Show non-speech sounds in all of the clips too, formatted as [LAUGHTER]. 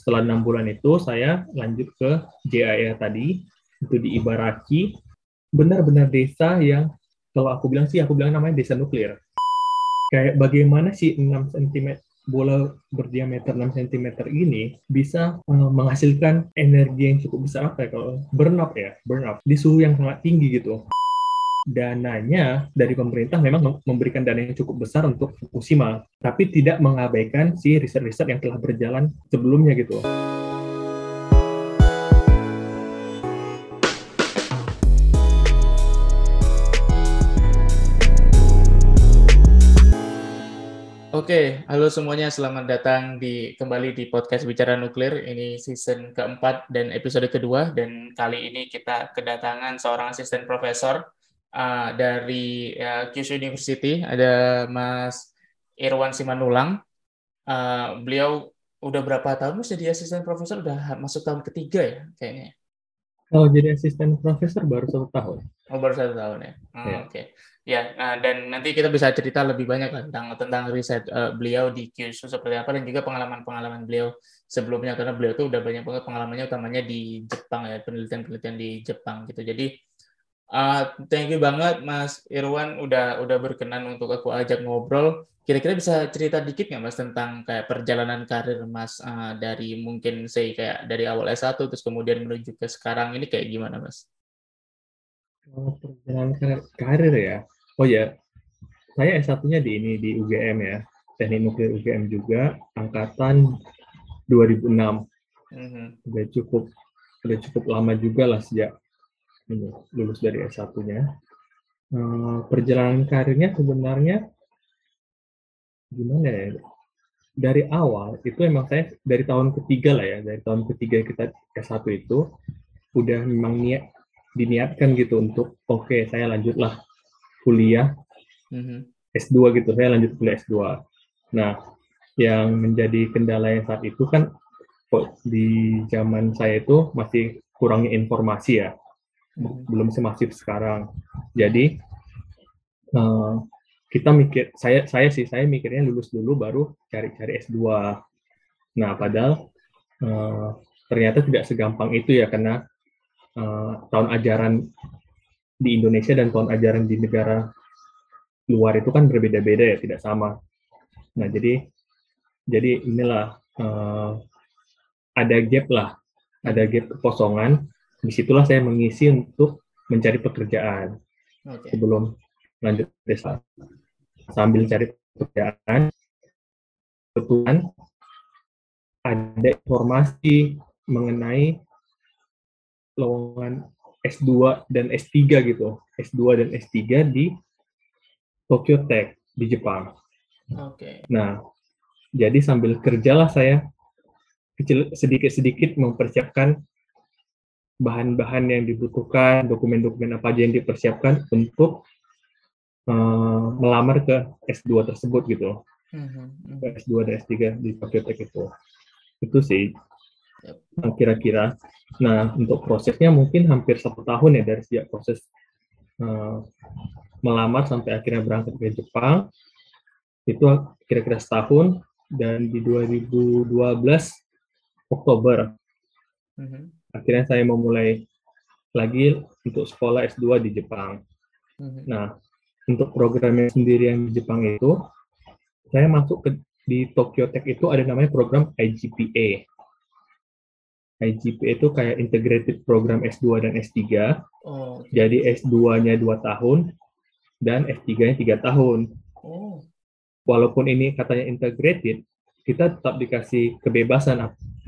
setelah enam bulan itu saya lanjut ke JAE tadi itu di Ibaraki. Benar-benar desa yang kalau aku bilang sih aku bilang namanya desa nuklir. Kayak bagaimana sih 6 cm bola berdiameter 6 cm ini bisa uh, menghasilkan energi yang cukup besar apa ya kalau burn up ya burn up di suhu yang sangat tinggi gitu dananya dari pemerintah memang memberikan dana yang cukup besar untuk Fukushima, tapi tidak mengabaikan si riset-riset yang telah berjalan sebelumnya gitu. Oke, halo semuanya, selamat datang di kembali di podcast Bicara Nuklir. Ini season keempat dan episode kedua, dan kali ini kita kedatangan seorang asisten profesor uh, dari uh, Kyushu University ada Mas Irwan Simanulang. Uh, beliau udah berapa tahun mas jadi asisten profesor? Udah masuk tahun ketiga ya kayaknya. Kalau oh, jadi asisten profesor baru satu tahun. Oh baru satu tahun ya. Hmm, ya. Oke. Okay. Ya, nah, dan nanti kita bisa cerita lebih banyak tentang tentang riset uh, beliau di Kyushu seperti apa dan juga pengalaman-pengalaman beliau sebelumnya karena beliau tuh udah banyak banget pengalamannya utamanya di Jepang ya penelitian-penelitian di Jepang gitu. Jadi Uh, thank you banget Mas Irwan udah udah berkenan untuk aku ajak ngobrol. Kira-kira bisa cerita dikit nggak Mas tentang kayak perjalanan karir Mas uh, dari mungkin saya kayak dari awal S1 terus kemudian menuju ke sekarang ini kayak gimana Mas? Oh, perjalanan karir, karir ya. Oh ya, saya S1-nya di ini di UGM ya. Teknik Nuklir UGM juga angkatan 2006. Mm -hmm. Udah cukup udah cukup lama juga lah sejak lulus dari S1-nya. Uh, eh, perjalanan karirnya sebenarnya gimana ya? Dari awal itu emang saya dari tahun ketiga lah ya, dari tahun ketiga kita S1 itu udah memang niat diniatkan gitu untuk oke okay, saya lanjutlah kuliah mm-hmm. S2 gitu, saya lanjut kuliah S2. Nah, yang menjadi kendala yang saat itu kan kok di zaman saya itu masih kurangnya informasi ya belum semasif sekarang. Jadi uh, kita mikir, saya saya sih saya mikirnya lulus dulu baru cari-cari S2. Nah, padahal uh, ternyata tidak segampang itu ya karena uh, tahun ajaran di Indonesia dan tahun ajaran di negara luar itu kan berbeda-beda ya, tidak sama. Nah, jadi jadi inilah uh, ada gap lah, ada gap kekosongan di situlah saya mengisi untuk mencari pekerjaan okay. sebelum lanjut desa sambil cari pekerjaan kebetulan ada informasi mengenai lowongan S2 dan S3 gitu S2 dan S3 di Tokyo Tech di Jepang. Oke. Okay. Nah, jadi sambil kerjalah saya kecil sedikit-sedikit mempersiapkan bahan-bahan yang dibutuhkan, dokumen-dokumen apa aja yang dipersiapkan untuk uh, melamar ke S2 tersebut gitu. Mm-hmm. S2 dan S3 di Tokyo Tech itu. Itu sih yep. kira-kira. Nah, untuk prosesnya mungkin hampir satu tahun ya dari sejak proses uh, melamar sampai akhirnya berangkat ke Jepang. Itu kira-kira setahun dan di 2012 Oktober mm-hmm akhirnya saya memulai lagi untuk sekolah S2 di Jepang. Mm-hmm. Nah, untuk programnya sendiri yang di Jepang itu, saya masuk ke di Tokyo Tech itu ada namanya program IGPA. IGPA itu kayak integrated program S2 dan S3. Oh, okay. Jadi S2-nya 2 tahun dan S3-nya 3 tahun. Oh. Walaupun ini katanya integrated, kita tetap dikasih kebebasan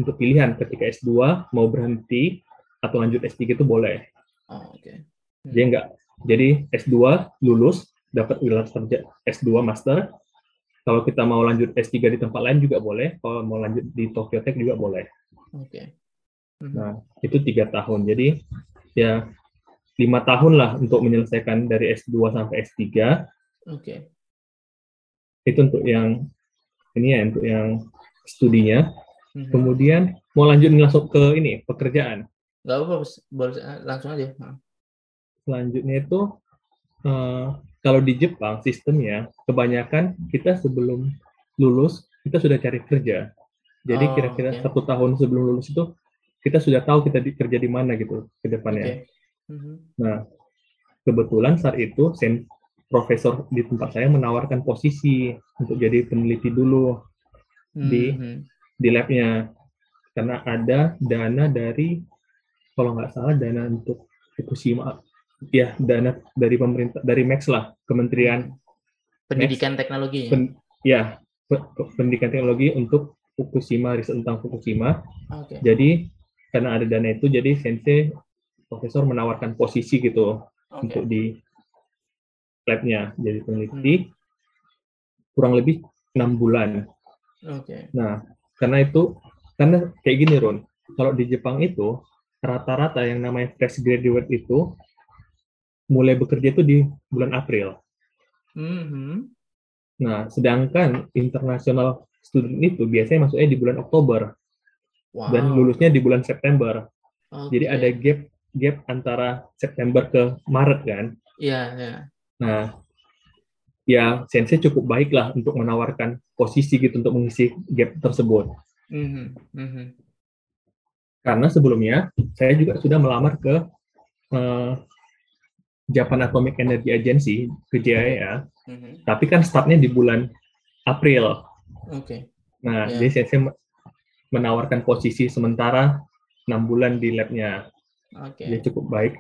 untuk pilihan ketika S2 mau berhenti atau lanjut S3 itu boleh. Oh, oke. Okay. Hmm. Jadi enggak. Jadi S2 lulus dapat gelar sarjana S2 master. Kalau kita mau lanjut S3 di tempat lain juga boleh. Kalau mau lanjut di Tokyo Tech juga boleh. Oke. Okay. Hmm. Nah, itu tiga tahun. Jadi ya lima tahun lah untuk menyelesaikan dari S2 sampai S3. Oke. Okay. Itu untuk yang ini ya untuk yang studinya. Hmm. Kemudian mau lanjut langsung ke ini pekerjaan. Gak apa, boleh langsung aja. Selanjutnya itu uh, kalau di Jepang sistemnya kebanyakan kita sebelum lulus kita sudah cari kerja. Jadi Oh, kira-kira oke. satu tahun sebelum lulus itu kita sudah tahu kita di, kerja di mana gitu ke depannya. Oke. Mhm. Nah, kebetulan saat itu sen profesor di tempat saya menawarkan posisi untuk jadi peneliti dulu Di- Mhm. Di labnya karena ada dana dari kalau nggak salah dana untuk Fukushima ya dana dari pemerintah dari Max lah Kementerian pendidikan teknologi. ya? pen- ya pe- pe- pendidikan teknologi untuk Fukushima riset tentang Fukushima Oke. jadi karena ada dana itu jadi sensei profesor menawarkan posisi gitu Oke. untuk di labnya jadi peneliti kurang lebih enam bulan Oke. Nah, karena itu, karena kayak gini, Ron. Kalau di Jepang itu, rata-rata yang namanya fresh graduate itu mulai bekerja itu di bulan April. Mhm. Nah, sedangkan international student itu biasanya masuknya di bulan Oktober Wow. dan lulusnya di bulan September. Oke. Jadi ada gap gap antara September ke Maret kan. Iya, iya. Nah, ya sensei cukup baik lah untuk menawarkan posisi gitu untuk mengisi gap tersebut. Mhm. Mhm. karena sebelumnya saya juga sudah melamar ke eh, Japan Atomic Energy Agency ke JAEA, Mhm. tapi kan startnya di bulan April. Oke. Nah, Ya. jadi me- menawarkan posisi sementara enam bulan di labnya, Oke. jadi cukup baik.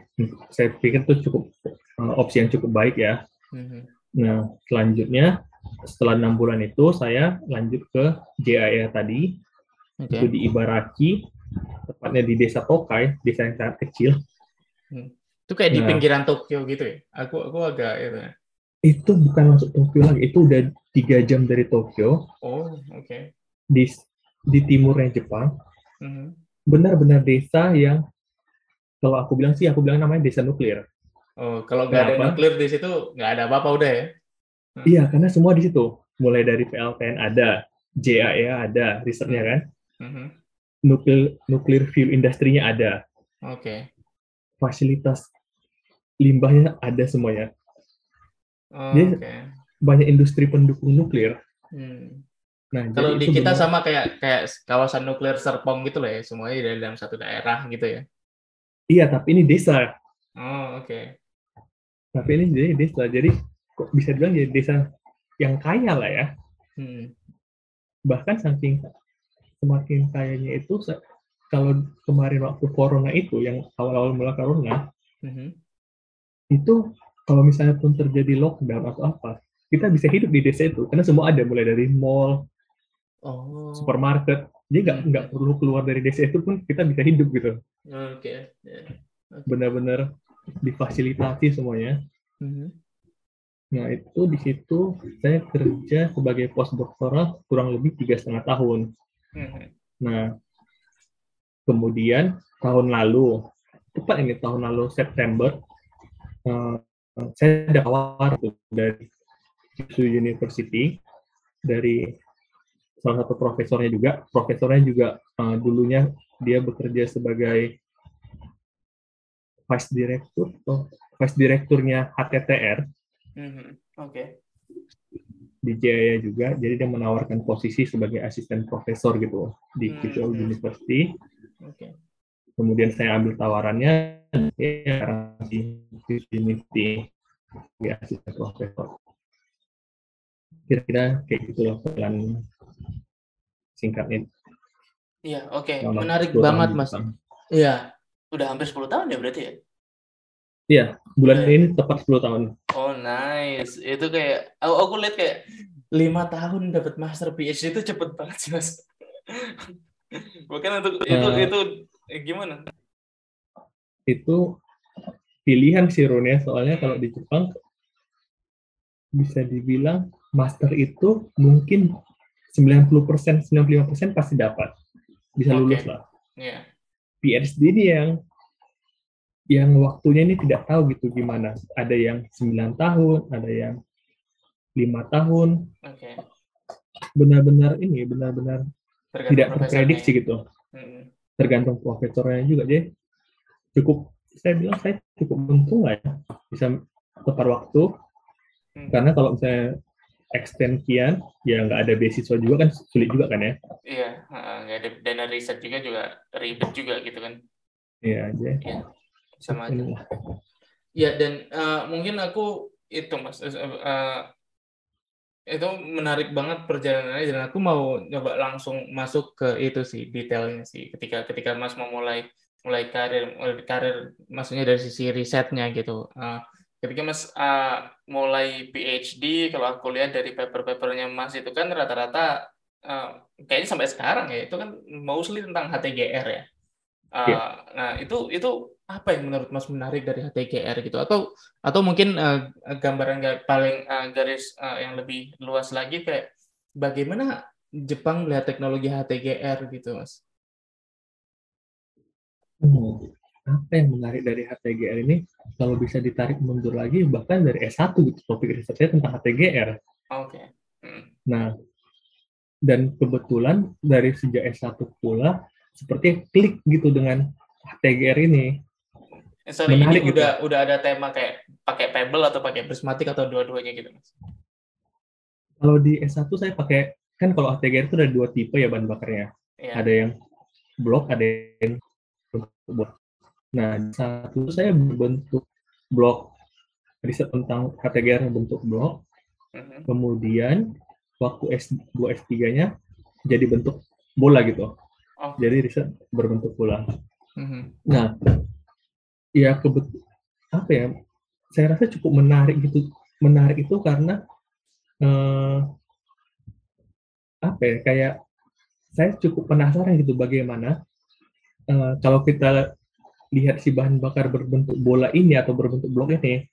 Saya pikir itu cukup eh, opsi yang cukup baik ya. Mhm. Nah, selanjutnya setelah enam bulan itu saya lanjut ke JAEA tadi, Oke. itu di Ibaraki, tepatnya di desa Tokai, desa yang sangat kecil. Itu kayak di Nah. pinggiran Tokyo gitu ya? Aku aku agak itu. ya. itu bukan masuk Tokyo lagi, itu udah tiga jam dari Tokyo Oh, oke. di di timurnya Jepang. Mhm. Benar-benar desa yang kalau aku bilang sih, aku bilang namanya desa nuklir. Oh, kalau nggak ada nuklir di situ nggak ada apa-apa udah ya? Iya, karena semua di situ. Mulai dari PLTN ada, JAEA ada, risetnya kan. Mhm. Nuklir nuklir fuel industrinya ada, Oke. fasilitas limbahnya ada semuanya. Oh, Dia- Oke. Banyak industri pendukung nuklir. Hmm. Nah, Kalau jadi di kita benar- sama kayak kayak kawasan nuklir Serpong gitu lah ya, semuanya di dalam satu daerah gitu ya. Iya, tapi ini desa. Oh, oke. Tapi ini jadi desa. Jadi kok bisa dibilang jadi desa yang kaya lah ya. Hmm. bahkan saking semakin kayanya itu kalau kemarin waktu corona itu yang awal-awal mulai corona Mhm. itu kalau misalnya pun terjadi lockdown atau apa kita bisa hidup di desa itu karena semua ada mulai dari mall Oh. supermarket jadi nggak Hmm. nggak perlu keluar dari desa itu pun kita bisa hidup gitu Oke. Ya. benar-benar difasilitasi semuanya Mhm. nah itu di situ saya kerja sebagai postdoktoral kurang lebih tiga setengah tahun Mhm. Nah, kemudian tahun lalu, tepat ini tahun lalu September, eh, saya ada tawar tuh dari Kyushu University dari salah satu profesornya juga. Profesornya juga eh, dulunya dia bekerja sebagai vice director atau vice direkturnya HTTR Mhm. Oke. di Jaya juga. Jadi dia menawarkan posisi sebagai asisten profesor gitu di Hmm, Kyushu hmm. University. Oke. kemudian saya ambil tawarannya ya di Unity di asisten profesor kira-kira kayak gitu loh pelan singkatnya Iya, oke. selama Menarik 10 tahun banget, Mas. Iya. Udah hampir 10 tahun ya berarti ya? iya bulan Iya. ini tepat 10 tahun Oh, nice. Itu kayak aku, aku lihat kayak lima tahun dapat master PhD itu cepet banget sih, Mas. [LAUGHS] Bahkan untuk itu Eh. itu eh, gimana? itu pilihan sih Ron ya soalnya kalau di Jepang bisa dibilang master itu mungkin 90% 95% pasti dapat bisa lulus lah Iya. PhD ini yang yang waktunya ini tidak tahu gitu gimana. Ada yang 9 tahun, ada yang lima tahun. Oke. Benar-benar ini benar-benar tidak terprediksi gitu. Mm-mm. Tergantung profesornya juga. Jadi cukup saya bilang saya cukup untung lah ya bisa tepat waktu. Hmm. Karena kalau misalnya extension ya nggak ada beasiswa juga kan sulit juga kan ya? Iya nggak ada dana riset juga juga ribet juga gitu kan. Iya aja. Iya sama aja. Ya dan uh, mungkin aku itu mas uh, itu menarik banget perjalanannya dan aku mau coba langsung masuk ke itu sih detailnya sih. Ketika ketika mas mau mulai mulai karir mulai karir maksudnya dari sisi risetnya gitu. Uh, ketika Mas uh, mulai PhD, kalau aku lihat dari paper-papernya Mas itu kan rata-rata uh, kayaknya sampai sekarang ya itu kan mostly tentang HTGR ya. Uh, yeah. Nah itu itu apa yang menurut Mas menarik dari HTGR gitu atau atau mungkin uh, gambaran paling uh, garis uh, yang lebih luas lagi kayak bagaimana Jepang melihat teknologi HTGR gitu Mas? Hmm apa yang menarik dari HTGR ini kalau bisa ditarik mundur lagi bahkan dari S1 gitu topik risetnya tentang HTGR. Oke. Okay. Hmm. Nah, dan kebetulan dari sejak S1 pula seperti klik gitu dengan HTGR ini. Eh, sorry, menarik ini gitu. udah udah ada tema kayak pakai Pebble atau pakai prismatic atau dua-duanya gitu, Mas? Kalau di S1 saya pakai kan kalau HTGR itu ada dua tipe ya bahan bakarnya. Yeah. Ada yang blok, ada yang blok. Nah, satu saya berbentuk blog riset tentang HTGR yang bentuk blog. Uh-huh. Kemudian waktu S2 S3-nya jadi bentuk bola gitu. Oh. Jadi riset berbentuk bola. Uh-huh. Nah, ya kebet apa ya? Saya rasa cukup menarik gitu. Menarik itu karena eh, apa ya? Kayak saya cukup penasaran gitu bagaimana eh, kalau kita lihat si bahan bakar berbentuk bola ini atau berbentuk blok ini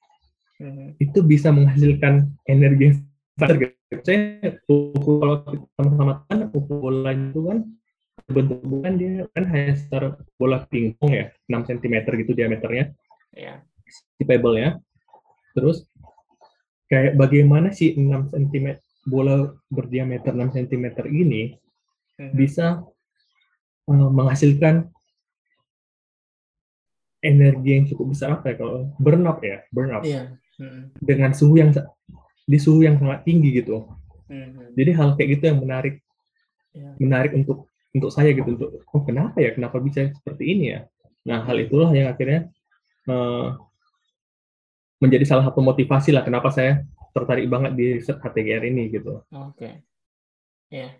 hmm. itu bisa menghasilkan energi yang besar. Saya kalau sama-sama kan bola itu kan bentuk bukan dia kan hanya sekitar bola pingpong ya 6 cm gitu diameternya yeah. si pebble ya terus kayak bagaimana si 6 cm bola berdiameter 6 cm ini hmm. bisa uh, menghasilkan energi yang cukup besar apa ya kalau burn up ya burn up yeah. hmm. dengan suhu yang di suhu yang sangat tinggi gitu hmm. jadi hal kayak gitu yang menarik yeah. menarik untuk untuk saya gitu untuk oh kenapa ya kenapa bisa seperti ini ya nah hal itulah yang akhirnya uh, menjadi salah satu motivasi lah kenapa saya tertarik banget di riset HTGR ini gitu oke okay. ya yeah.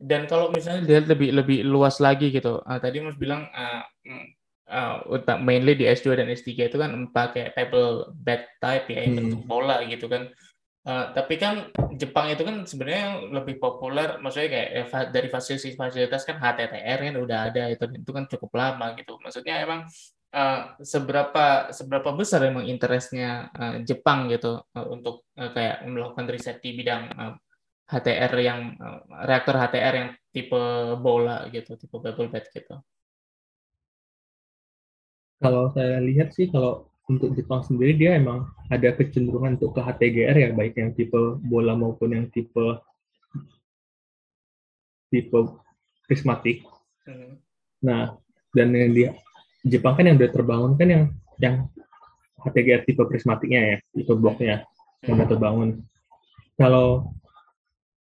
dan kalau misalnya lihat lebih lebih luas lagi gitu uh, tadi mas bilang uh, uh, mainly di S2 dan S3 itu kan pakai table bed type ya, hmm. bentuk bola gitu kan. Uh, tapi kan Jepang itu kan sebenarnya lebih populer, maksudnya kayak eh, dari fasilitas-fasilitas kan HTTR kan udah ada itu itu kan cukup lama gitu. Maksudnya emang uh, seberapa seberapa besar emang interestnya uh, Jepang gitu uh, untuk uh, kayak melakukan riset di bidang uh, HTR yang uh, reaktor HTR yang tipe bola gitu, tipe bubble bed gitu. Kalau saya lihat sih kalau untuk Jepang sendiri dia emang ada kecenderungan untuk ke HTGR ya baik yang tipe bola maupun yang tipe tipe prismatik. Hmm. Nah, dan yang di Jepang kan yang udah terbangun kan yang yang HTGR tipe prismatiknya ya, tipe bloknya hmm. yang udah terbangun. Kalau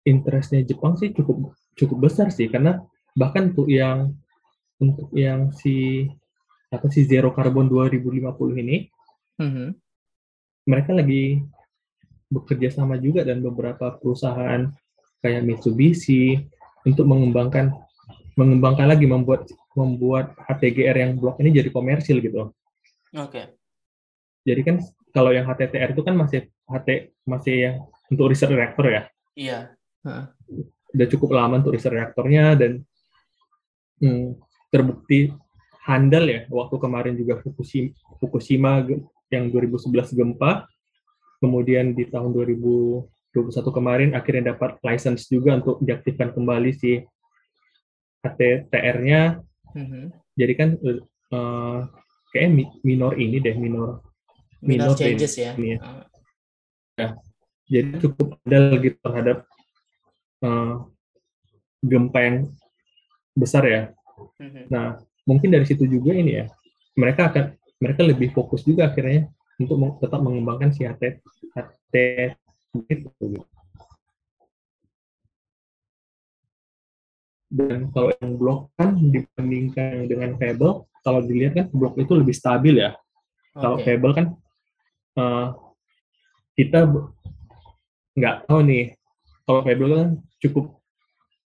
interestnya Jepang sih cukup cukup besar sih karena bahkan untuk yang untuk yang si apa sih zero carbon 2050 ini mm-hmm. mereka lagi bekerja sama juga dan beberapa perusahaan kayak Mitsubishi untuk mengembangkan mengembangkan lagi membuat membuat HTGR yang blok ini jadi komersil gitu. Oke. Okay. Jadi kan kalau yang HTTR itu kan masih HT masih yang untuk riset reaktor ya. Iya. Huh. Udah cukup lama untuk riset reaktornya dan hmm, terbukti handal ya waktu kemarin juga Fukushima, Fukushima yang 2011 gempa kemudian di tahun 2021 kemarin akhirnya dapat license juga untuk diaktifkan kembali si HTTR-nya mm-hmm. jadi kan uh, kayak minor ini deh minor minor, minor changes ya. Ini ya. Uh. ya jadi cukup handal gitu terhadap uh, gempa yang besar ya mm-hmm. nah mungkin dari situ juga ini ya mereka akan mereka lebih fokus juga akhirnya untuk tetap mengembangkan si HT HT gitu. dan kalau yang blok kan dibandingkan dengan kabel kalau dilihat kan blok itu lebih stabil ya okay. kalau kabel kan uh, kita nggak tahu nih kalau kabel kan cukup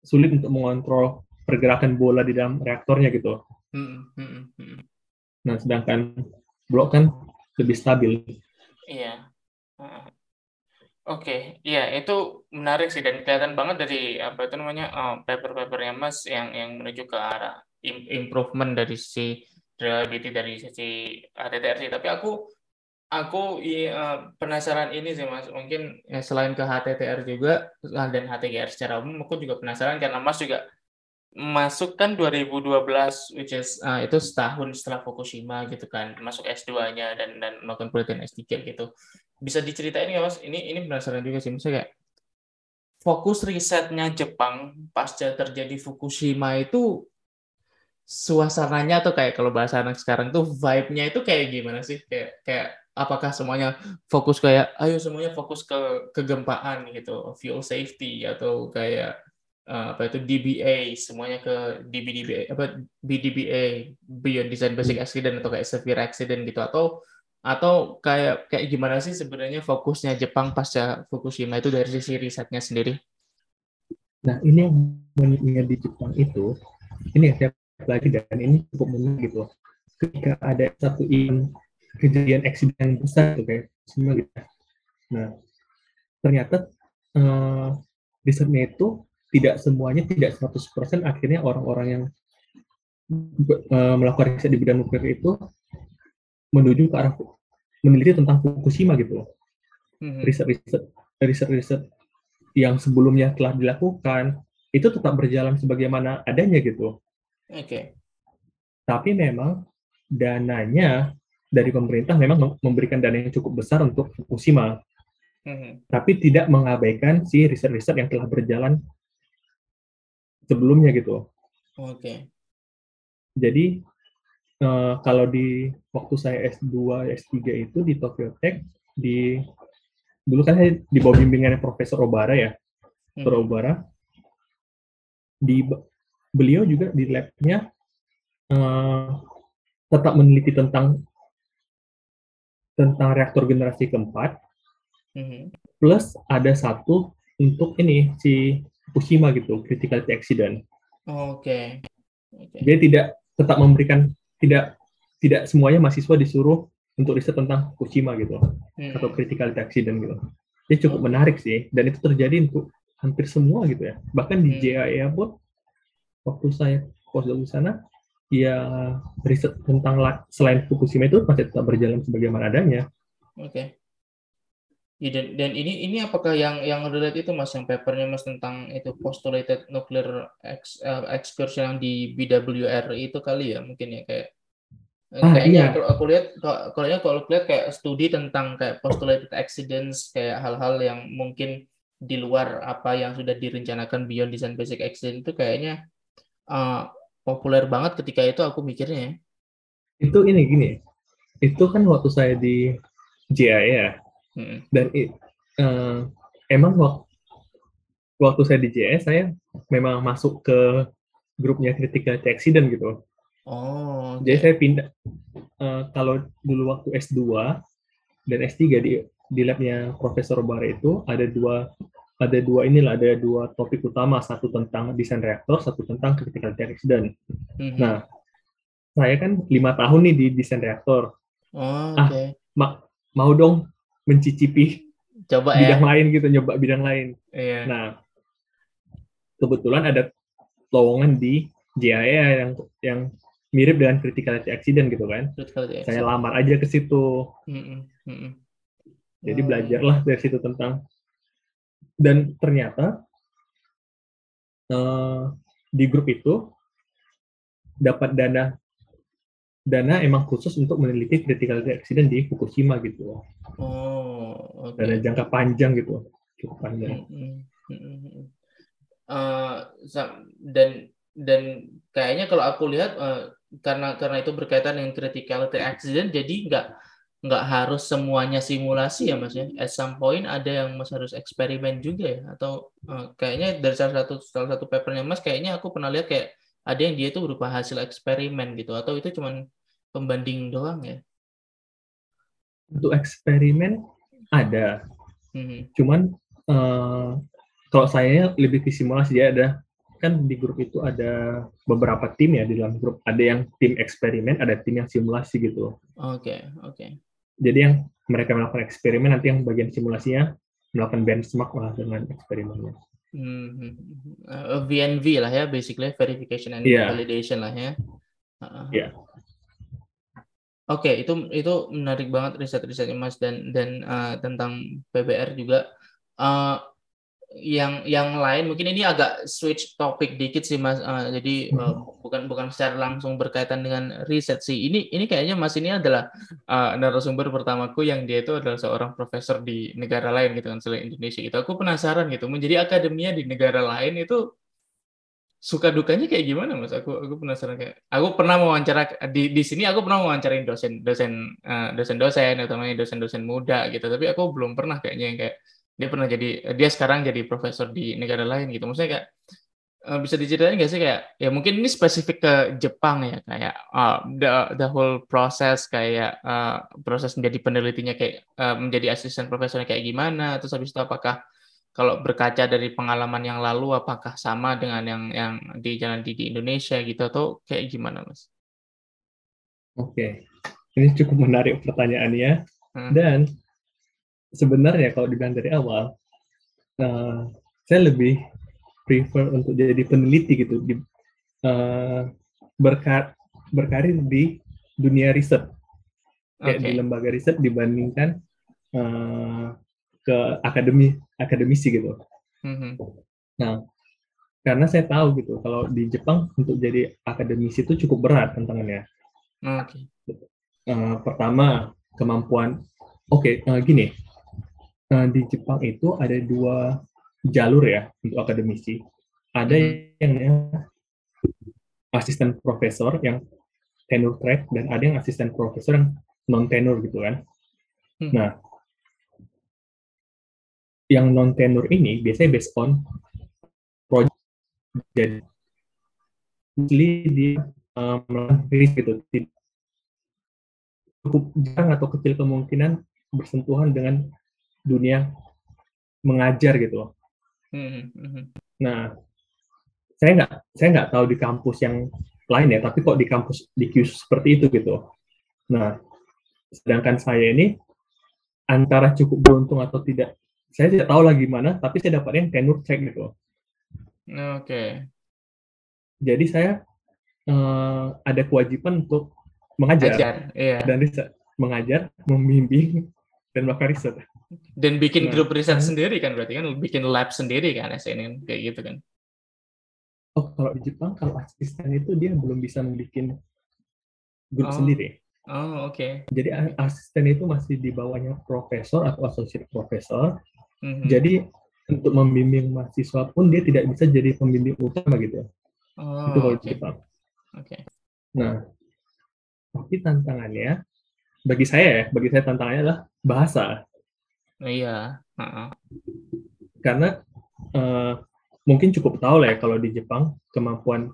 sulit untuk mengontrol pergerakan bola di dalam reaktornya gitu Hmm, hmm, hmm. Nah, sedangkan blok kan lebih stabil. Iya. Oke, okay. iya itu menarik sih dan kelihatan banget dari apa itu namanya uh, paper-papernya Mas yang yang menuju ke arah improvement dari si reliability dari sisi HTTR sih. Tapi aku aku iya, penasaran ini sih Mas. Mungkin ya, selain ke HTTR juga dan HTGR secara umum, aku juga penasaran karena Mas juga masuk kan 2012 which is uh, itu setahun setelah Fukushima gitu kan masuk S2-nya dan dan melakukan penelitian S3 gitu. Bisa diceritain nggak mas? Ini ini penasaran juga sih misalnya kayak fokus risetnya Jepang pasca terjadi Fukushima itu suasananya tuh kayak kalau bahasa anak sekarang tuh vibe-nya itu kayak gimana sih? Kayak kayak apakah semuanya fokus kayak ayo semuanya fokus ke kegempaan gitu fuel safety atau kayak apa itu DBA semuanya ke DBDBA apa BDBA Beyond Design Basic Accident atau kayak Severe Accident gitu atau atau kayak kayak gimana sih sebenarnya fokusnya Jepang pasca Fukushima itu dari sisi risetnya sendiri? Nah ini yang menarik di Jepang itu ini yang saya pelajari dan ini cukup menarik gitu. Ketika ada satu in kejadian eksiden yang besar tuh kayak semua gitu. Nah ternyata uh, risetnya itu tidak semuanya tidak 100% akhirnya orang-orang yang uh, melakukan riset di bidang nuklir itu menuju ke arah meneliti tentang Fukushima gitu hmm. Riset-riset riset-riset yang sebelumnya telah dilakukan itu tetap berjalan sebagaimana adanya gitu. Oke. Okay. Tapi memang dananya dari pemerintah memang memberikan dana yang cukup besar untuk Fukushima. Hmm. Tapi tidak mengabaikan si riset-riset yang telah berjalan sebelumnya gitu. Oke. Okay. Jadi uh, kalau di waktu saya S2, S3 itu di Tokyo Tech, di dulu kan saya di bawah bimbingan Profesor Obara ya, Profesor hmm. Obara. Di beliau juga di labnya uh, tetap meneliti tentang tentang reaktor generasi keempat, hmm. plus ada satu untuk ini si Fukushima gitu, critical accident. Oke. Okay. Okay. Dia tidak tetap memberikan tidak tidak semuanya mahasiswa disuruh untuk riset tentang Fukushima gitu hmm. atau critical accident gitu. Ini cukup menarik sih dan itu terjadi untuk hampir semua gitu ya. Bahkan di hmm. JAE pun waktu saya postdoc di sana ya riset tentang selain Fukushima itu masih tetap berjalan sebagaimana adanya. Oke. Okay. Ya, dan, dan ini ini apakah yang yang relate itu mas yang papernya mas tentang itu postulated nuclear ex, uh, excursion yang di BWR itu kali ya mungkin ya kayak eh, ah, kayaknya iya. kalau aku lihat kalau kalau aku lihat kayak studi tentang kayak postulated accidents kayak hal-hal yang mungkin di luar apa yang sudah direncanakan beyond design basic accident itu kayaknya uh, populer banget ketika itu aku mikirnya ya. itu ini gini itu kan waktu saya di JIA ya Hmm. Dan uh, emang waktu, waktu saya di JS saya memang masuk ke grupnya critical accident gitu. Oh. Okay. Jadi saya pindah uh, kalau dulu waktu S2 dan S3 di di labnya Profesor Bare itu ada dua ada dua inilah ada dua topik utama satu tentang desain reaktor satu tentang critical accident. Mm-hmm. Nah saya kan lima tahun nih di desain reaktor. Oh, okay. Ah, ma mau dong mencicipi coba bidang ya. lain gitu nyoba bidang lain iya. nah kebetulan ada lowongan di JIA yang yang mirip dengan critical accident gitu kan saya lamar aja ke situ mm -mm. Mm jadi oh. belajarlah dari situ tentang dan ternyata uh, di grup itu dapat dana dana emang khusus untuk meneliti critical accident di Fukushima gitu. Oh. Dana jangka panjang gitu, cukup panjang. Uh, dan dan kayaknya kalau aku lihat uh, karena karena itu berkaitan dengan critical accident, jadi nggak nggak harus semuanya simulasi ya mas ya. At some point ada yang mas harus eksperimen juga ya atau uh, kayaknya dari salah satu salah satu papernya mas kayaknya aku pernah lihat kayak ada yang dia itu berupa hasil eksperimen gitu atau itu cuman pembanding doang ya? Untuk eksperimen ada, hmm. cuman uh, kalau saya lebih ke simulasi ya ada kan di grup itu ada beberapa tim ya di dalam grup ada yang tim eksperimen ada tim yang simulasi gitu oke okay, oke okay jadi yang mereka melakukan eksperimen nanti yang bagian simulasinya melakukan benchmark lah dengan eksperimennya. Hmm, uh, hmm. VNV lah ya, basically verification and yeah. validation lah ya. Uh, yeah. Oke, okay, itu itu menarik banget riset-risetnya Mas dan dan uh, tentang PBR juga. Uh, yang yang lain mungkin ini agak switch topik dikit sih mas. Uh, jadi uh, bukan bukan secara langsung berkaitan dengan riset sih. Ini ini kayaknya mas ini adalah uh, narasumber pertamaku yang dia itu adalah seorang profesor di negara lain gitu kan selain Indonesia gitu. Aku penasaran gitu menjadi akademia di negara lain itu suka dukanya kayak gimana mas? Aku aku penasaran kayak aku pernah mewawancara di di sini aku pernah mewawancarain dosen dosen uh, dosen dosen utamanya dosen dosen muda gitu. Tapi aku belum pernah kayaknya yang kayak dia pernah jadi dia sekarang jadi profesor di negara lain gitu. Maksudnya kayak uh, bisa diceritain nggak sih kayak ya mungkin ini spesifik ke Jepang ya kayak uh, the the whole process kayak uh, proses menjadi penelitinya kayak uh, menjadi asisten profesornya kayak gimana terus habis itu apakah kalau berkaca dari pengalaman yang lalu apakah sama dengan yang yang di jalan di, di Indonesia gitu atau kayak gimana mas? Oke, ini cukup menarik pertanyaannya hmm. dan sebenarnya kalau dibilang dari awal, uh, saya lebih prefer untuk jadi peneliti gitu, di, uh, berkar berkarir di dunia riset, kayak okay. di lembaga riset dibandingkan uh, ke akademi akademisi gitu. Mm-hmm. Nah, karena saya tahu gitu, kalau di Jepang untuk jadi akademisi itu cukup berat tantangannya. Okay. Uh, pertama kemampuan, oke okay, uh, gini, uh, di Jepang itu ada dua jalur ya untuk akademisi. Ada hmm. yang asisten profesor yang tenure track dan ada yang asisten profesor yang non tenure gitu kan. Hmm. Nah, yang non tenure ini biasanya based on project jadi dia um, gitu cukup jarang atau kecil kemungkinan bersentuhan dengan dunia mengajar gitu Hmm, hmm. Nah, saya nggak saya nggak tahu di kampus yang lain ya, tapi kok di kampus di QS seperti itu gitu. Nah, sedangkan saya ini antara cukup beruntung atau tidak, saya tidak tahu lagi mana, tapi saya dapatnya yang tenure check gitu. Oke. Okay. Jadi saya uh, ada kewajiban untuk mengajar Ajar, iya. dan riset, mengajar, membimbing dan melakukan riset. Dan bikin nah, grup riset sendiri kan berarti kan bikin lab sendiri kan SNN kayak gitu kan. Oh, kalau di Jepang kalau asisten itu dia belum bisa membuat grup oh. sendiri. Oh, oke. Okay. Jadi asisten itu masih di bawahnya profesor atau associate profesor. Mm-hmm. Jadi untuk membimbing mahasiswa pun dia tidak bisa jadi pembimbing utama gitu. Oh, itu kalau okay. di Jepang. Oke. Okay. Nah, tapi tantangannya bagi saya ya, bagi saya tantangannya adalah bahasa. Iya. Uh-uh. Karena uh, mungkin cukup tahu lah ya kalau di Jepang kemampuan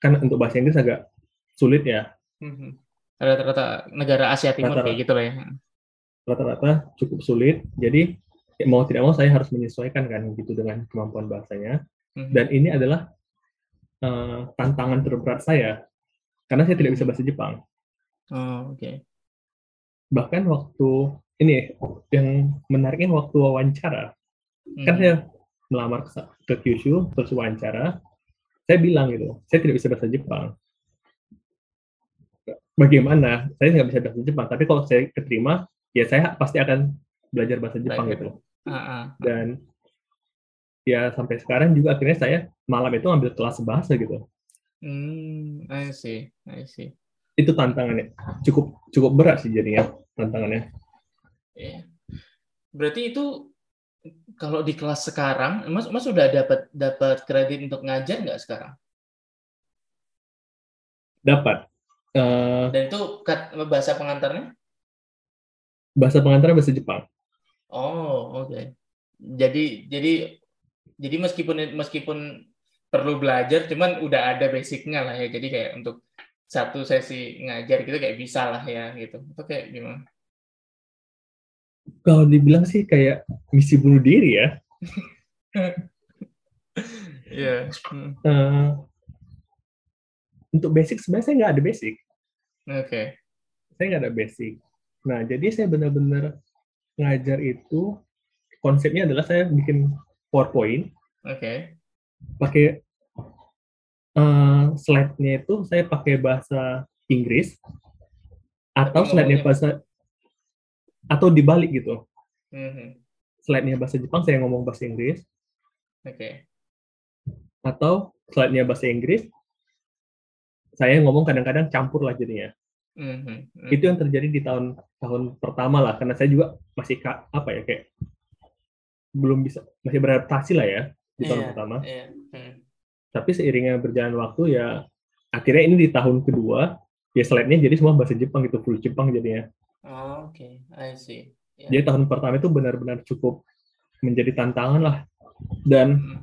kan untuk bahasa Inggris agak sulit ya. Mm-hmm. Rata-rata negara Asia Timur rata-rata, kayak gitu lah ya. Rata-rata cukup sulit. Jadi mau tidak mau saya harus menyesuaikan kan gitu dengan kemampuan bahasanya. Mm-hmm. Dan ini adalah uh, tantangan terberat saya karena saya tidak bisa bahasa Jepang. Oh, oke. Okay. Bahkan waktu ini yang menariknya waktu wawancara hmm. kan saya melamar ke Kyushu terus wawancara saya bilang gitu saya tidak bisa bahasa Jepang bagaimana saya nggak bisa bahasa Jepang tapi kalau saya keterima ya saya pasti akan belajar bahasa Jepang gitu dan ya sampai sekarang juga akhirnya saya malam itu ambil kelas bahasa gitu hmm I see I see itu tantangannya cukup cukup berat sih jadinya tantangannya Ya. Berarti itu kalau di kelas sekarang, Mas, Mas sudah dapat dapat kredit untuk ngajar nggak sekarang? Dapat. Uh, Dan itu bahasa pengantarnya? bahasa pengantar bahasa Jepang. Oh, oke. Okay. Jadi jadi jadi meskipun meskipun perlu belajar cuman udah ada basicnya lah ya. Jadi kayak untuk satu sesi ngajar gitu kayak bisa lah ya gitu. Itu kayak gimana? Kalau dibilang sih kayak misi bunuh diri ya. [LAUGHS] Iya. yeah. hmm. uh, untuk basic sebenarnya saya nggak ada basic. Oke. Okay. Saya nggak ada basic. Nah, jadi saya benar-benar ngajar itu konsepnya adalah saya bikin PowerPoint. Oke. Okay. Pakai uh, slide-nya itu saya pakai bahasa Inggris atau slide-nya bahasa atau dibalik gitu. Mm-hmm. Slide-nya bahasa Jepang saya ngomong bahasa Inggris. Oke. Okay. Atau slide-nya bahasa Inggris saya ngomong kadang-kadang campur lah jadinya. Mm-hmm. Itu yang terjadi di tahun tahun pertama lah, karena saya juga masih apa ya kayak belum bisa masih beradaptasi lah ya di tahun yeah, pertama. Yeah. Mm. Tapi seiringnya berjalan waktu ya akhirnya ini di tahun kedua ya slide-nya jadi semua bahasa Jepang gitu full Jepang jadinya. Oh, Oke, okay. I see. Yeah. Jadi tahun pertama itu benar-benar cukup menjadi tantangan lah dan mm.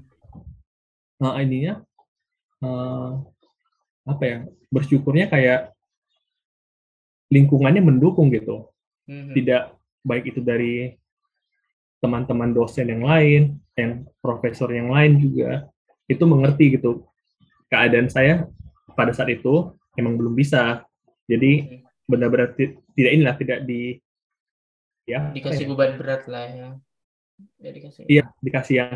nah ininya uh, apa ya bersyukurnya kayak lingkungannya mendukung gitu. Mm-hmm. Tidak baik itu dari teman-teman dosen yang lain, yang profesor yang lain juga itu mengerti gitu keadaan saya pada saat itu emang belum bisa. Jadi mm-hmm. benar-benar tidak inilah tidak di ya dikasih ya. beban berat lah ya. ya dikasih. Iya, dikasih yang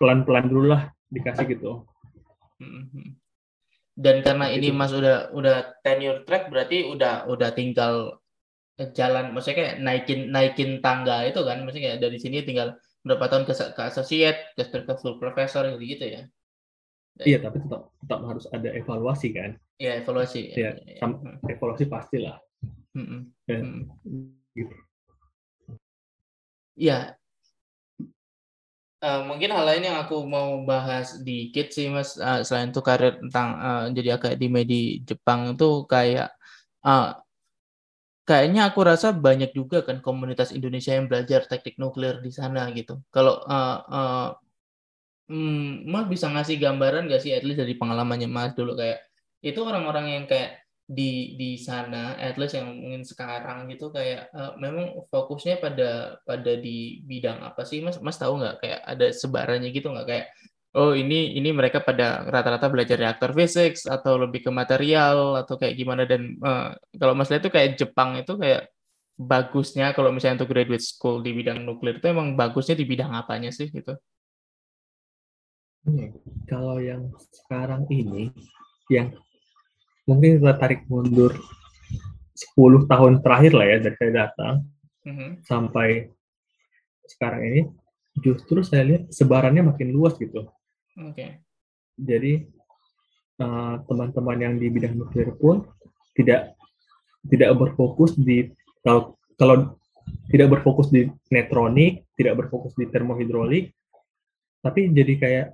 pelan-pelan dulu lah dikasih gitu. Mm-hmm. Dan karena ini Mas udah udah tenure track berarti udah udah tinggal jalan maksudnya kayak naikin naikin tangga itu kan? Maksudnya kayak dari sini tinggal berapa tahun ke, ke associate ke, ke full professor gitu gitu ya? Iya tapi tetap tetap harus ada evaluasi kan? Iya evaluasi. Iya ya, ya. evaluasi pastilah. Mm -mm. Ya, gitu. ya Uh, mungkin hal lain yang aku mau bahas dikit sih mas uh, selain itu karir tentang uh, jadi akademi di Jepang itu kayak uh, kayaknya aku rasa banyak juga kan komunitas Indonesia yang belajar teknik nuklir di sana gitu. Kalau uh, uh, hmm, mas bisa ngasih gambaran gak sih at least dari pengalamannya mas dulu kayak itu orang-orang yang kayak di di sana at least yang mungkin sekarang gitu kayak uh, memang fokusnya pada pada di bidang apa sih mas? Mas tahu nggak kayak ada sebarannya gitu nggak? Kayak oh ini ini mereka pada rata-rata belajar reaktor fisik atau lebih ke material atau kayak gimana dan uh, kalau mas lihat itu kayak Jepang itu kayak bagusnya kalau misalnya untuk graduate school di bidang nuklir itu emang bagusnya di bidang apanya sih gitu? Hmm, kalau yang sekarang ini yang mungkin kita tarik mundur 10 tahun terakhir lah ya dari saya datang mm-hmm. sampai sekarang ini justru saya lihat sebarannya makin luas gitu. Oke. Okay. Jadi uh, teman-teman yang di bidang nuklir pun tidak tidak berfokus di kalau kalau tidak berfokus di netronik, tidak berfokus di termohidrolik, tapi jadi kayak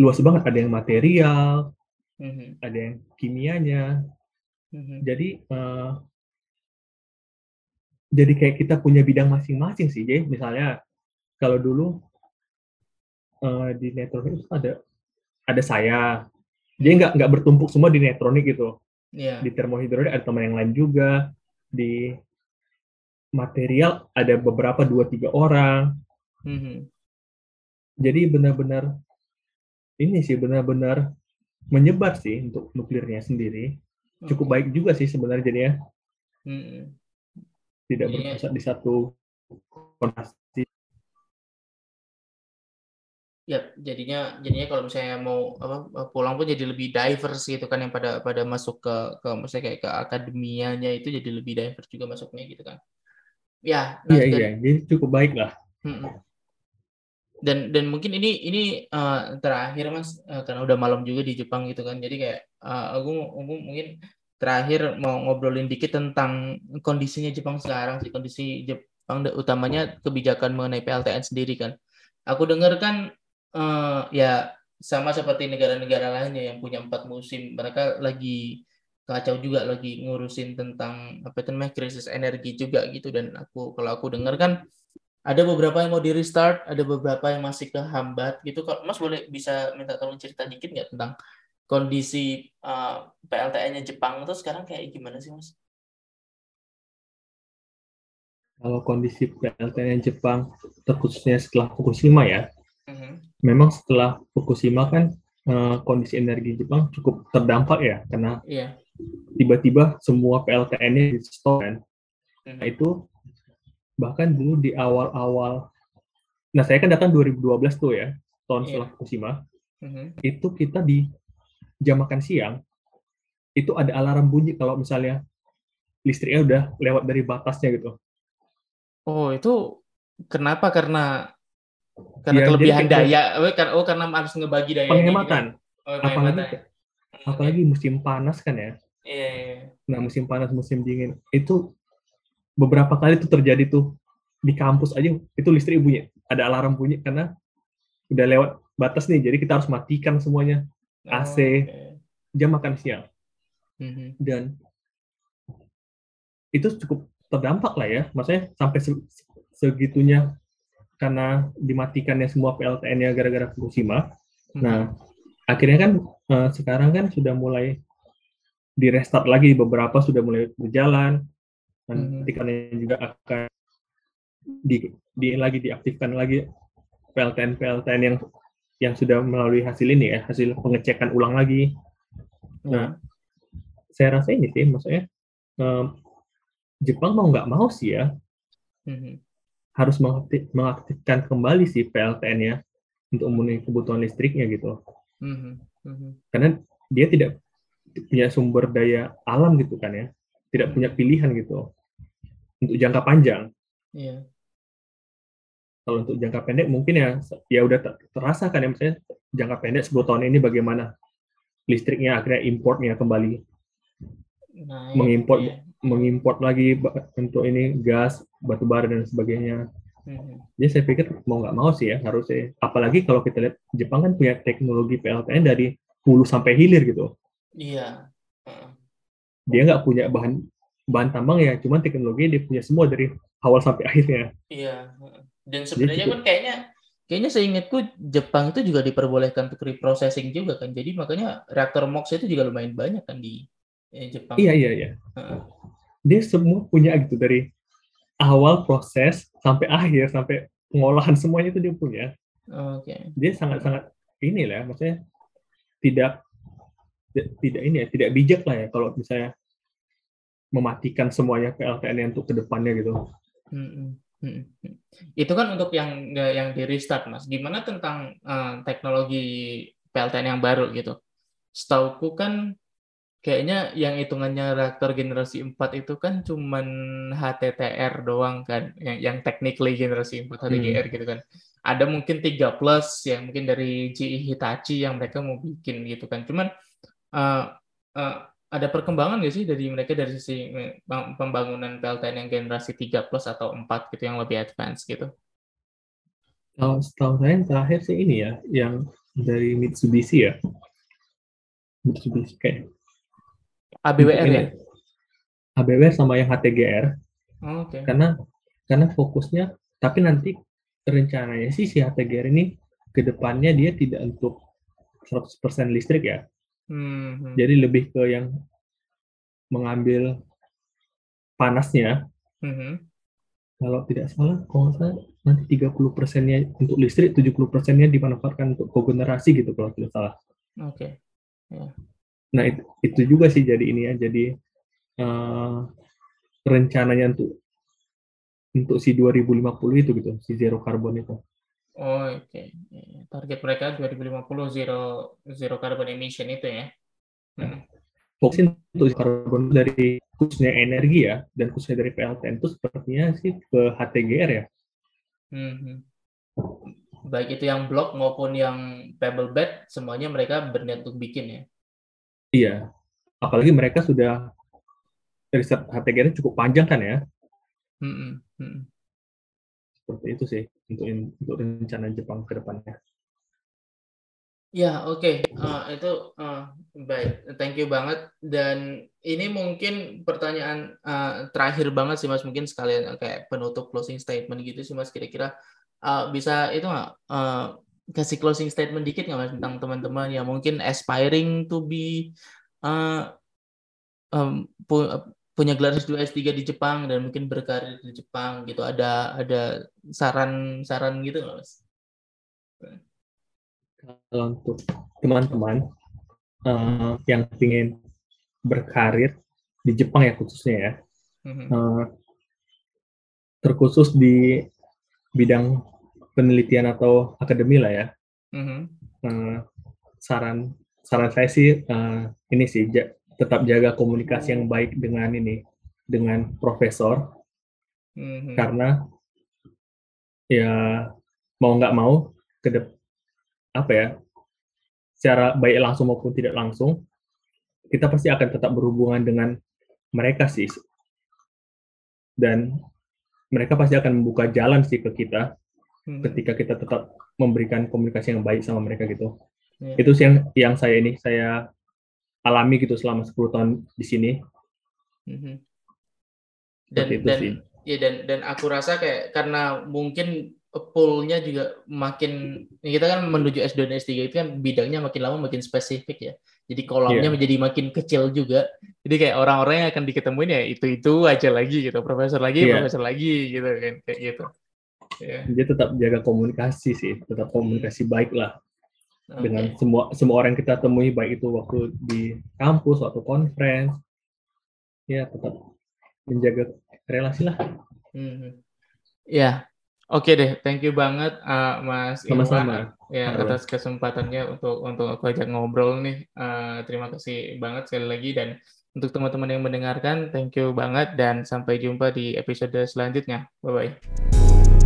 luas banget. Ada yang material, hmm ada yang kimianya. Mm-hmm. Jadi uh, jadi kayak kita punya bidang masing-masing sih. Jadi misalnya kalau dulu uh, di netronik itu ada ada saya. Jadi nggak nggak bertumpuk semua di netronik gitu. Yeah. Di termohidrolik ada teman yang lain juga. Di material ada beberapa dua tiga orang. Mm-hmm. Jadi benar-benar ini sih benar-benar menyebar sih untuk nuklirnya sendiri. Cukup baik juga sih sebenarnya jadinya. Hmm. Tidak yeah. berpusat di satu fondasi. Ya, jadinya jadinya kalau misalnya mau apa pulang pun jadi lebih diverse gitu kan yang pada pada masuk ke ke misalnya kayak ke akademianya itu jadi lebih diverse juga masuknya gitu kan. Ya, iya iya, jadi cukup baik lah. Hmm dan dan mungkin ini ini uh, terakhir mas uh, karena udah malam juga di Jepang gitu kan. Jadi kayak uh, aku, aku mungkin terakhir mau ngobrolin dikit tentang kondisinya Jepang sekarang sih. Kondisi Jepang utamanya kebijakan mengenai PLTN sendiri kan. Aku dengar kan uh, ya sama seperti negara-negara lainnya yang punya empat musim. Mereka lagi kacau juga lagi ngurusin tentang apa itu namanya krisis energi juga gitu. Dan aku kalau aku dengar kan ada beberapa yang mau di restart, ada beberapa yang masih kehambat gitu. Kalau Mas boleh bisa minta tolong cerita dikit nggak tentang kondisi uh, PLTN-nya Jepang itu sekarang kayak gimana sih Mas? Kalau kondisi PLTN Jepang terkhususnya setelah Fukushima ya, uh-huh. memang setelah Fukushima kan uh, kondisi energi Jepang cukup terdampak ya karena yeah. tiba-tiba semua PLTN-nya di stop kan. Uh-huh. Nah itu bahkan dulu di awal-awal nah saya kan datang 2012 tuh ya tahun yeah. setelah Fukushima. Mm-hmm. itu kita di jam makan siang itu ada alarm bunyi kalau misalnya listriknya udah lewat dari batasnya gitu. Oh itu kenapa? Karena karena ya, kelebihan daya. Oh karena oh karena harus ngebagi daya penghematan. oh, apalagi apalagi musim panas kan ya. Yeah, yeah. nah musim panas musim dingin itu beberapa kali itu terjadi tuh di kampus aja itu listrik bunyi ada alarm bunyi karena udah lewat batas nih jadi kita harus matikan semuanya AC okay. jam makan siang mm-hmm. dan itu cukup terdampak lah ya maksudnya sampai segitunya karena dimatikannya semua PLTN-nya gara-gara Fukushima mm-hmm. nah akhirnya kan uh, sekarang kan sudah mulai di restart lagi beberapa sudah mulai berjalan nanti hmm. juga akan di, di lagi diaktifkan lagi PLTN PLTN yang yang sudah melalui hasil ini ya hasil pengecekan ulang lagi. Hmm. Nah, saya rasa ini sih maksudnya um, Jepang mau nggak mau sih ya hmm. harus mengaktif, mengaktifkan kembali si PLTN-nya untuk memenuhi kebutuhan listriknya gitu. Hmm. Hmm. Karena dia tidak punya sumber daya alam gitu kan ya, tidak punya pilihan gitu untuk jangka panjang. Iya. Kalau untuk jangka pendek mungkin ya ya udah terasa kan ya misalnya jangka pendek 10 tahun ini bagaimana listriknya akhirnya importnya kembali. Nah, mengimport iya. mengimport lagi untuk ini gas, batu bara dan sebagainya. Hmm. Jadi saya pikir mau nggak mau sih ya harusnya. Apalagi kalau kita lihat Jepang kan punya teknologi PLTN dari hulu sampai hilir gitu. Iya. Dia nggak punya bahan bahan tambang ya cuman teknologi dia punya semua dari awal sampai akhirnya. Iya dan sebenarnya kan kayaknya kayaknya seingatku Jepang itu juga diperbolehkan untuk reprocessing juga kan. Jadi makanya reaktor MOX itu juga lumayan banyak kan di eh, Jepang. Iya iya iya. Uh. dia semua punya gitu dari awal proses sampai akhir sampai pengolahan semuanya itu dia punya. Oke. Okay. dia sangat sangat ini lah maksudnya tidak tidak ini ya tidak bijak lah ya kalau misalnya mematikan semuanya PLTN untuk ke depannya gitu. Hmm, hmm, hmm. Itu kan untuk yang yang di restart mas. Gimana tentang uh, teknologi PLTN yang baru gitu? Setauku kan kayaknya yang hitungannya reaktor generasi 4 itu kan cuman HTTR doang kan, yang, yang technically generasi 4 HTGR hmm. gitu kan. Ada mungkin 3 plus yang mungkin dari GE Hitachi yang mereka mau bikin gitu kan. Cuman uh, uh, ada perkembangan nggak sih dari mereka dari sisi pembangunan PLTN yang generasi 3 plus atau 4 gitu yang lebih advance gitu? Kalau setahu saya yang terakhir sih ini ya, yang dari Mitsubishi ya. Mitsubishi kayak. ABWR ya? ABWR sama yang HTGR. Oh, okay. Karena karena fokusnya, tapi nanti rencananya sih si HTGR ini ke depannya dia tidak untuk 100% listrik ya, Hmm. Jadi lebih ke yang mengambil panasnya. Hmm. Kalau tidak salah, kalau saya nanti 30 persennya untuk listrik, 70 persennya dimanfaatkan untuk kogenerasi gitu kalau tidak salah. Oke. Okay. Yeah. Nah itu, itu juga sih jadi ini ya, jadi uh, rencananya untuk untuk si 2050 itu gitu, si zero carbon itu. Oh, oke. Okay. Target mereka 2050 zero zero carbon emission itu ya. Hmm. Fokusin untuk karbon dari khususnya energi ya dan khususnya dari PLTN itu sepertinya sih ke HTGR ya. Hmm. Baik itu yang blok maupun yang pebble bed semuanya mereka berniat untuk bikin ya. Iya. Apalagi mereka sudah riset HTGR cukup panjang kan ya. Hmm. Hmm seperti itu sih untuk untuk rencana Jepang ke depannya. Ya, oke. Okay. Uh, itu uh, baik. Thank you banget. Dan ini mungkin pertanyaan uh, terakhir banget sih Mas. Mungkin sekalian kayak penutup closing statement gitu sih Mas. Kira-kira uh, bisa itu nggak uh, kasih closing statement dikit nggak Mas tentang teman-teman yang mungkin aspiring to be uh, um, punya gelar S2 S3 di Jepang dan mungkin berkarir di Jepang gitu. Ada ada saran-saran gitu nggak Mas? kalau untuk teman-teman uh, yang ingin berkarir di Jepang ya khususnya ya, uh, terkhusus di bidang penelitian atau akademi lah ya. Mm-hmm. Uh, saran saran saya sih uh, ini sih ja, tetap jaga komunikasi yang baik dengan ini dengan profesor mm-hmm. karena ya mau nggak mau ke apa ya secara baik langsung maupun tidak langsung kita pasti akan tetap berhubungan dengan mereka sih dan mereka pasti akan membuka jalan sih ke kita hmm. ketika kita tetap memberikan komunikasi yang baik sama mereka gitu yeah. itu sih yang yang saya ini saya alami gitu selama 10 tahun di sini hmm. dan itu dan sih. ya dan dan aku rasa kayak karena mungkin poolnya juga makin kita kan menuju S2 dan S3 itu kan bidangnya makin lama makin spesifik ya. Jadi kolomnya yeah. menjadi makin kecil juga. Jadi kayak orang-orang yang akan diketemuin ya itu-itu aja lagi gitu. Profesor lagi, yeah. profesor lagi gitu kan kayak gitu. Yeah. Dia tetap jaga komunikasi sih, tetap komunikasi baik lah. Okay. Dengan semua semua orang yang kita temui baik itu waktu di kampus, waktu conference. Ya, tetap menjaga relasi lah. Mm -hmm. Ya, Oke deh, thank you banget uh, Mas Sama-sama. ya atas kesempatannya untuk untuk aku ajak ngobrol nih. Uh, terima kasih banget sekali lagi dan untuk teman-teman yang mendengarkan, thank you banget dan sampai jumpa di episode selanjutnya. Bye bye.